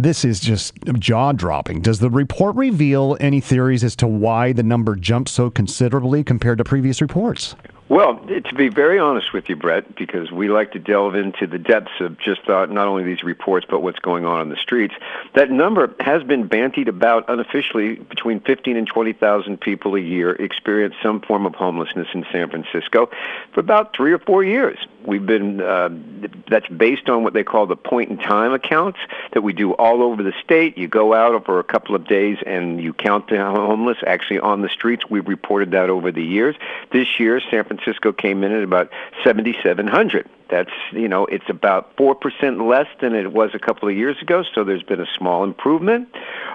This is just jaw dropping. Does the report reveal any theories as to why the number jumped so considerably compared to previous reports? Well, to be very honest with you, Brett, because we like to delve into the depths of just uh, not only these reports, but what's going on on the streets, that number has been bantied about unofficially between 15 and 20,000 people a year experience some form of homelessness in San Francisco for about three or four years. We've been, uh, that's based on what they call the point in time accounts that we do all over the state. You go out for a couple of days and you count the homeless actually on the streets. We've reported that over the years. This year, San Francisco came in at about 7,700. That's, you know, it's about 4% less than it was a couple of years ago, so there's been a small improvement.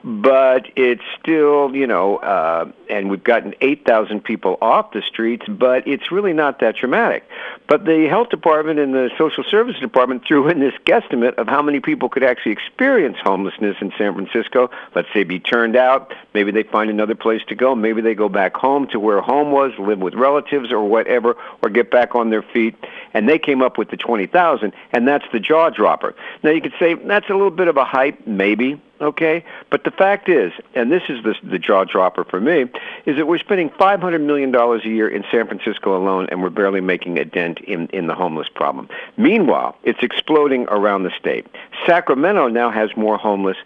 But it's still, you know, uh, and we've gotten 8,000 people off the streets, but it's really not that dramatic. But the health department and the social service department threw in this guesstimate of how many people could actually experience homelessness in San Francisco. Let's say be turned out, maybe they find another place to go, maybe they go back home to where home was, live with relatives or whatever, or get back on their feet. And they came up with the 20,000, and that's the jaw dropper. Now you could say that's a little bit of a hype, maybe, okay? But the fact is, and this is the, the jaw dropper for me, is that we're spending $500 million a year in San Francisco alone, and we're barely making a dent in, in the homeless problem. Meanwhile, it's exploding around the state. Sacramento now has more homeless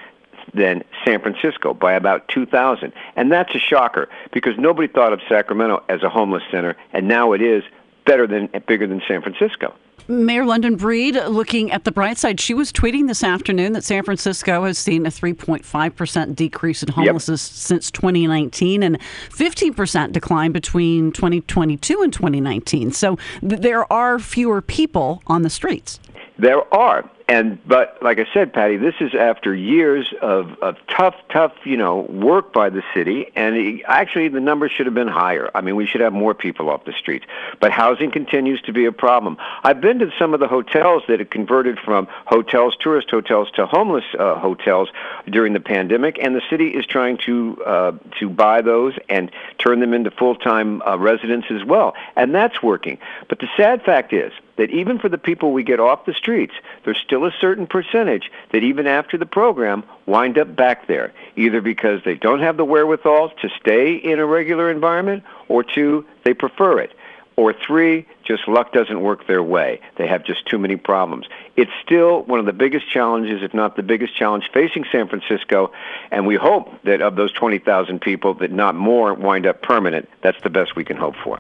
than San Francisco by about 2,000. And that's a shocker because nobody thought of Sacramento as a homeless center, and now it is better than bigger than San Francisco. Mayor London Breed, looking at the bright side, she was tweeting this afternoon that San Francisco has seen a 3.5% decrease in homelessness yep. since 2019 and 15% decline between 2022 and 2019. So th- there are fewer people on the streets. There are and but like I said, Patty, this is after years of, of tough, tough, you know, work by the city, and it, actually the numbers should have been higher. I mean, we should have more people off the streets. But housing continues to be a problem. I've been to some of the hotels that have converted from hotels, tourist hotels, to homeless uh, hotels during the pandemic, and the city is trying to uh, to buy those and turn them into full time uh, residents as well, and that's working. But the sad fact is that even for the people we get off the streets, there's still a certain percentage that even after the program wind up back there, either because they don't have the wherewithal to stay in a regular environment, or two, they prefer it. Or three, just luck doesn't work their way. They have just too many problems. It's still one of the biggest challenges, if not the biggest challenge, facing San Francisco. And we hope that of those 20,000 people, that not more wind up permanent. That's the best we can hope for.